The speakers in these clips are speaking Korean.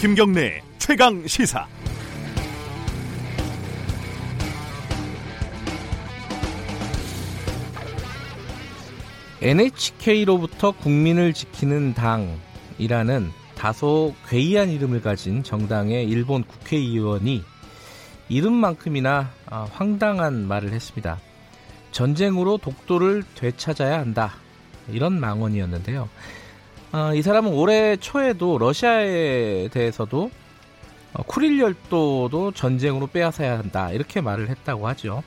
김경래 최강 시사. NHK로부터 국민을 지키는 당이라는 다소 괴이한 이름을 가진 정당의 일본 국회의원이 이름만큼이나 아, 황당한 말을 했습니다. 전쟁으로 독도를 되찾아야 한다. 이런 망언이었는데요. 어, 이 사람은 올해 초에도 러시아에 대해서도 어, 쿠릴 열도도 전쟁으로 빼앗아야 한다. 이렇게 말을 했다고 하죠.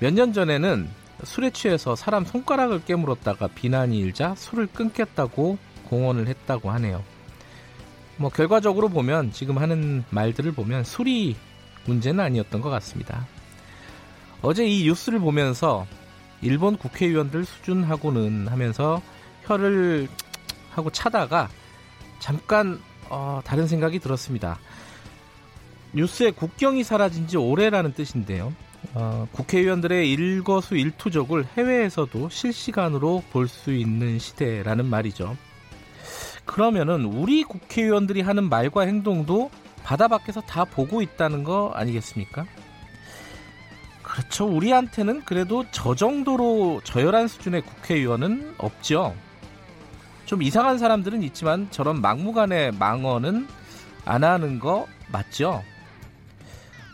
몇 년 전에는 술에 취해서 사람 손가락을 깨물었다가 비난이 일자 술을 끊겠다고 공언을 했다고 하네요. 뭐 결과적으로 보면 지금 하는 말들을 보면 술이 문제는 아니었던 것 같습니다. 어제 이 뉴스를 보면서 일본 국회의원들 수준하고는 하면서 혀를 하고 차다가 잠깐 어, 다른 생각이 들었습니다. 뉴스에 국경이 사라진 지 오래라는 뜻인데요. 어, 국회의원들의 일거수일투족을 해외에서도 실시간으로 볼 수 있는 시대라는 말이죠. 그러면은 우리 국회의원들이 하는 말과 행동도 바다 밖에서 다 보고 있다는 거 아니겠습니까? 그렇죠. 우리한테는 그래도 저 정도로 저열한 수준의 국회의원은 없죠. 좀 이상한 사람들은 있지만 저런 막무가내 망언은 안 하는 거 맞죠?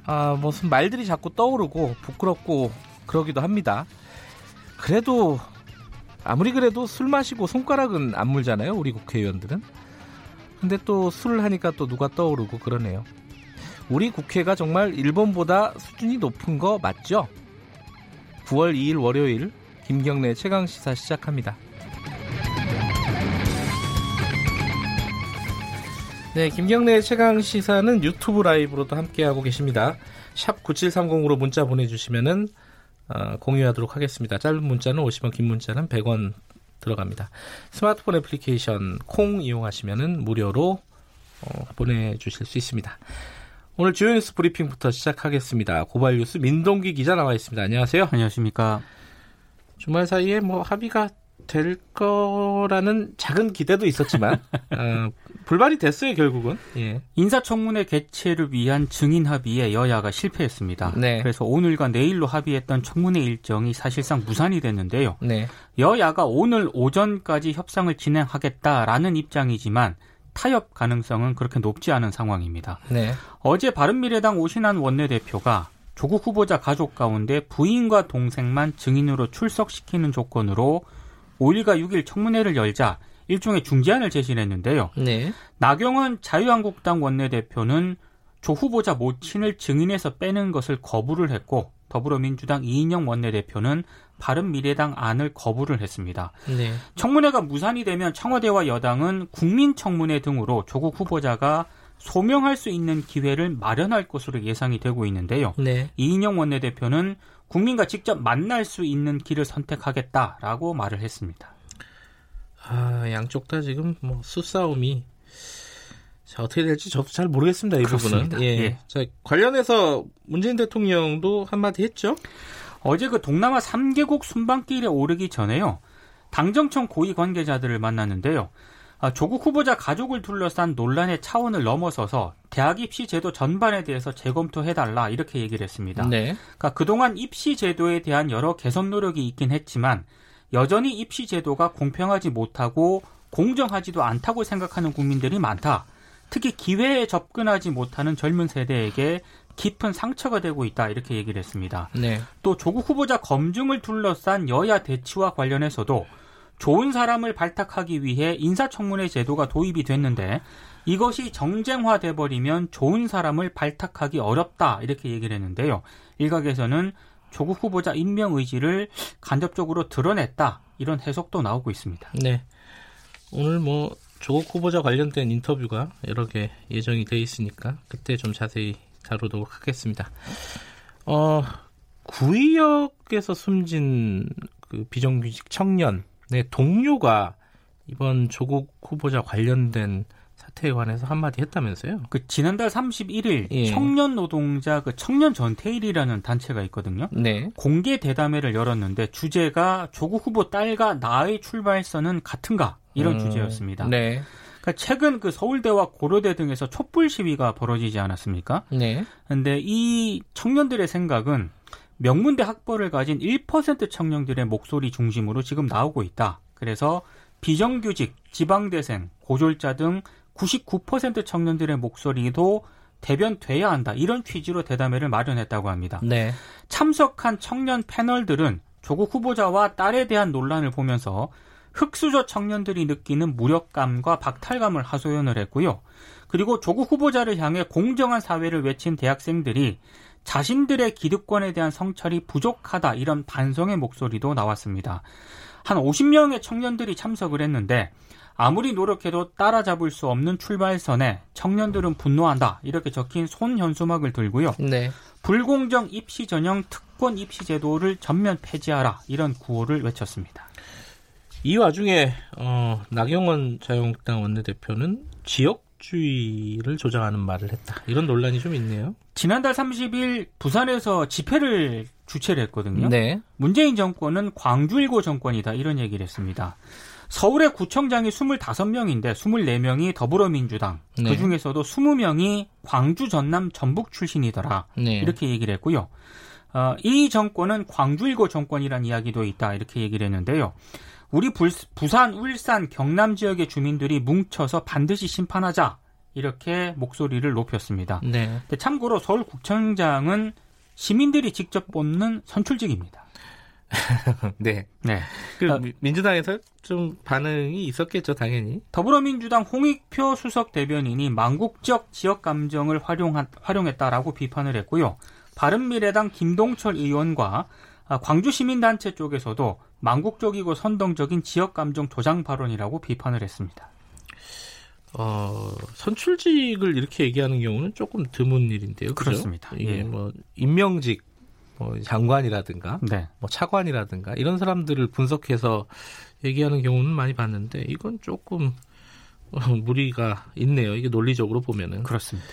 아, 무슨 말들이 자꾸 떠오르고 부끄럽고 그러기도 합니다. 그래도 아무리 그래도 술 마시고 손가락은 안 물잖아요, 우리 국회의원들은. 근데 또 술을 하니까 또 누가 떠오르고 그러네요. 우리 국회가 정말 일본보다 수준이 높은 거 맞죠? 9월 2일 월요일 김경래 최강 시사 시작합니다. 네, 김경래 최강 시사는 유튜브 라이브로도 함께하고 계십니다. 샵 9730으로 문자 보내주시면은 어, 공유하도록 하겠습니다. 짧은 문자는 50원, 긴 문자는 100원 들어갑니다. 스마트폰 애플리케이션 콩 이용하시면은 무료로 어, 보내주실 수 있습니다. 오늘 주요 뉴스 브리핑부터 시작하겠습니다. 고발 뉴스 민동기 기자 나와 있습니다. 안녕하세요. 안녕하십니까. 주말 사이에 뭐 합의가 될 거라는 작은 기대도 있었지만 어, 불발이 됐어요 결국은. 예. 인사청문회 개최를 위한 증인 합의에 여야가 실패했습니다. 네. 그래서 오늘과 내일로 합의했던 청문회 일정이 사실상 무산이 됐는데요. 네. 여야가 오늘 오전까지 협상을 진행하겠다라는 입장이지만 타협 가능성은 그렇게 높지 않은 상황입니다. 네. 어제 바른미래당 오신환 원내대표가 조국 후보자 가족 가운데 부인과 동생만 증인으로 출석시키는 조건으로 5일과 6일 청문회를 열자 일종의 중재안을 제시했는데요. 네. 나경원 자유한국당 원내대표는 조 후보자 모친을 증인에서 빼는 것을 거부를 했고 더불어민주당 이인영 원내대표는 바른미래당 안을 거부를 했습니다. 네. 청문회가 무산이 되면 청와대와 여당은 국민청문회 등으로 조국 후보자가 소명할 수 있는 기회를 마련할 것으로 예상이 되고 있는데요. 네. 이인영 원내대표는 국민과 직접 만날 수 있는 길을 선택하겠다라고 말을 했습니다. 아, 양쪽 다 지금 뭐 수싸움이 자, 어떻게 될지 저도 잘 모르겠습니다. 이 그렇습니다. 부분은. 예. 예. 자, 관련해서 문재인 대통령도 한마디 했죠? 어제 그 동남아 3개국 순방길에 오르기 전에요. 당정청 고위 관계자들을 만났는데요. 아, 조국 후보자 가족을 둘러싼 논란의 차원을 넘어서서 대학 입시 제도 전반에 대해서 재검토해달라 이렇게 얘기를 했습니다. 네. 그러니까 그동안 입시 제도에 대한 여러 개선 노력이 있긴 했지만 여전히 입시 제도가 공평하지 못하고 공정하지도 않다고 생각하는 국민들이 많다. 특히 기회에 접근하지 못하는 젊은 세대에게 깊은 상처가 되고 있다 이렇게 얘기를 했습니다. 네. 또 조국 후보자 검증을 둘러싼 여야 대치와 관련해서도 좋은 사람을 발탁하기 위해 인사청문회 제도가 도입이 됐는데 이것이 정쟁화돼 버리면 좋은 사람을 발탁하기 어렵다 이렇게 얘기를 했는데요. 일각에서는 조국 후보자 임명 의지를 간접적으로 드러냈다 이런 해석도 나오고 있습니다. 네. 오늘 뭐 조국 후보자 관련된 인터뷰가 여러 개 예정이 돼 있으니까 그때 좀 자세히 다루도록 하겠습니다. 어, 구의역에서 숨진 그 비정규직 청년, 네, 동료가 이번 조국 후보자 관련된 사태에 관해서 한마디 했다면서요? 그 지난달 31일 예. 청년 노동자 그 청년 전태일이라는 단체가 있거든요. 네. 공개 대담회를 열었는데 주제가 조국 후보 딸과 나의 출발선은 같은가 이런 음, 주제였습니다. 네. 그러니까 최근 그 서울대와 고려대 등에서 촛불 시위가 벌어지지 않았습니까? 네. 근데 이 청년들의 생각은 명문대 학벌을 가진 1% 청년들의 목소리 중심으로 지금 나오고 있다. 그래서 비정규직, 지방대생, 고졸자 등 99% 청년들의 목소리도 대변돼야 한다. 이런 취지로 대담회를 마련했다고 합니다. 네. 참석한 청년 패널들은 조국 후보자와 딸에 대한 논란을 보면서 흑수저 청년들이 느끼는 무력감과 박탈감을 하소연을 했고요. 그리고 조국 후보자를 향해 공정한 사회를 외친 대학생들이 자신들의 기득권에 대한 성찰이 부족하다 이런 반성의 목소리도 나왔습니다. 한 50명의 청년들이 참석을 했는데 아무리 노력해도 따라잡을 수 없는 출발선에 청년들은 분노한다 이렇게 적힌 손 현수막을 들고요. 네. 불공정 입시 전형 특권 입시 제도를 전면 폐지하라 이런 구호를 외쳤습니다. 이 와중에 어, 나경원 자유한국당 원내대표는 지역주의를 조장하는 말을 했다. 이런 논란이 좀 있네요. 지난달 30일 부산에서 집회를 주최를 했거든요. 네. 문재인 정권은 광주일고 정권이다 이런 얘기를 했습니다. 서울의 구청장이 25명인데 24명이 더불어민주당, 네. 그 중에서도 20명이 광주 전남 전북 출신이더라. 네. 이렇게 얘기를 했고요. 어, 이 정권은 광주일고 정권이란 이야기도 있다. 이렇게 얘기를 했는데요. 우리 불, 부산, 울산, 경남 지역의 주민들이 뭉쳐서 반드시 심판하자. 이렇게 목소리를 높였습니다. 네. 참고로 서울구청장은 시민들이 직접 뽑는 선출직입니다. 네. 네. 그 어, 민주당에서 좀 반응이 있었겠죠, 당연히. 더불어민주당 홍익표 수석 대변인이 망국적 지역 감정을 활용한, 활용했다라고 비판을 했고요. 바른미래당 김동철 의원과 아, 광주시민단체 쪽에서도 망국적이고 선동적인 지역 감정 조장 발언이라고 비판을 했습니다. 어, 선출직을 이렇게 얘기하는 경우는 조금 드문 일인데요. 그죠? 그렇습니다. 이게 예. 뭐 임명직 뭐 장관이라든가 네. 뭐 차관이라든가 이런 사람들을 분석해서 얘기하는 경우는 많이 봤는데 이건 조금 어, 무리가 있네요. 이게 논리적으로 보면은 그렇습니다.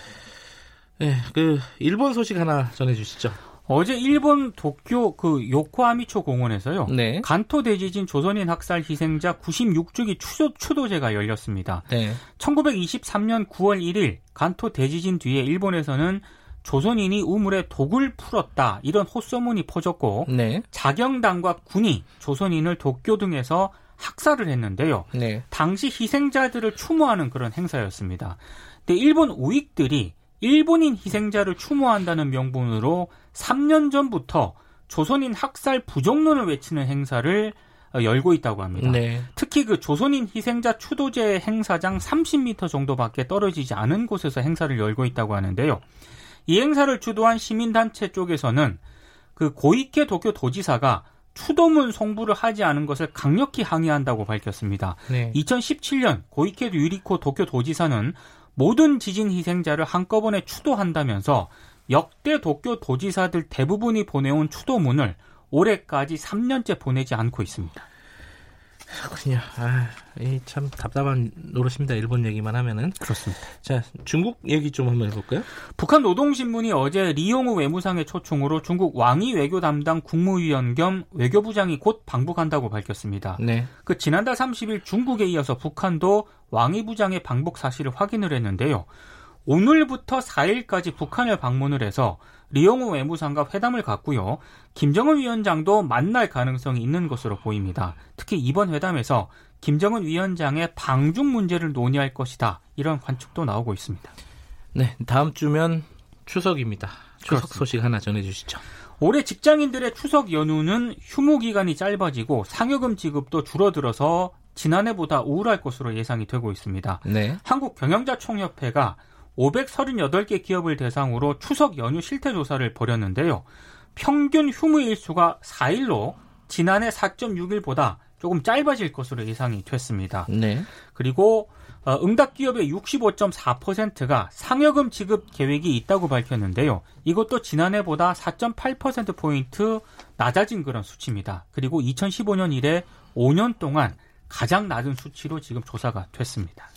네, 그 일본 소식 하나 전해 주시죠. 어제 일본 도쿄 그 요코하미초 공원에서요. 네. 간토 대지진 조선인 학살 희생자 96주기 추도, 추도제가 열렸습니다. 네. 1923년 9월 1일 간토 대지진 뒤에 일본에서는 조선인이 우물에 독을 풀었다 이런 호소문이 퍼졌고 네. 자경단과 군이 조선인을 도쿄 등에서 학살을 했는데요. 네. 당시 희생자들을 추모하는 그런 행사였습니다. 근데 일본 우익들이 일본인 희생자를 추모한다는 명분으로 3년 전부터 조선인 학살 부정론을 외치는 행사를 어, 열고 있다고 합니다. 네. 특히 그 조선인 희생자 추도제 행사장 30m 정도밖에 떨어지지 않은 곳에서 행사를 열고 있다고 하는데요. 이 행사를 주도한 시민단체 쪽에서는 그 고이케 도쿄 도지사가 추도문 송부를 하지 않은 것을 강력히 항의한다고 밝혔습니다. 네. 2017년 고이케 유리코 도쿄 도지사는 모든 지진 희생자를 한꺼번에 추도한다면서 역대 도쿄 도지사들 대부분이 보내온 추도문을 올해까지 3년째 보내지 않고 있습니다. 그렇군요. 아, 참 답답한 노릇입니다. 일본 얘기만 하면은. 그렇습니다. 자, 중국 얘기 좀 한번 해볼까요? 북한 노동신문이 어제 리용우 외무상의 초청으로 중국 왕이 외교 담당 국무위원 겸 외교부장이 곧 방북한다고 밝혔습니다. 네. 그 지난달 30일 중국에 이어서 북한도 왕이 부장의 방북 사실을 확인을 했는데요. 오늘부터 4일까지 북한을 방문을 해서 리용우 외무상과 회담을 갖고요. 김정은 위원장도 만날 가능성이 있는 것으로 보입니다. 특히 이번 회담에서 김정은 위원장의 방중 문제를 논의할 것이다. 이런 관측도 나오고 있습니다. 네, 다음 주면 추석입니다. 추석 그렇습니다. 소식 하나 전해주시죠. 올해 직장인들의 추석 연휴는 휴무 기간이 짧아지고 상여금 지급도 줄어들어서 지난해보다 우울할 것으로 예상이 되고 있습니다. 네. 한국경영자총협회가 538개 기업을 대상으로 추석 연휴 실태 조사를 벌였는데요. 평균 휴무 일수가 4일로 지난해 4.6일보다 조금 짧아질 것으로 예상이 됐습니다. 네. 그리고 어, 응답 기업의 65.4%가 상여금 지급 계획이 있다고 밝혔는데요. 이것도 지난해보다 4.8% 포인트 낮아진 그런 수치입니다. 그리고 2015년 이래 5년 동안 가장 낮은 수치로 지금 조사가 됐습니다.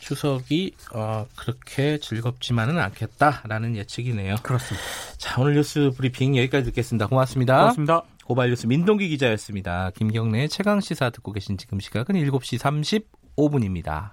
추석이 어, 그렇게 즐겁지만은 않겠다라는 예측이네요. 그렇습니다. 자, 오늘 뉴스 브리핑 여기까지 듣겠습니다. 고맙습니다. 고맙습니다. 고발 뉴스 민동기 기자였습니다. 김경래 최강 시사 듣고 계신 지금 시각은 7시 35분입니다.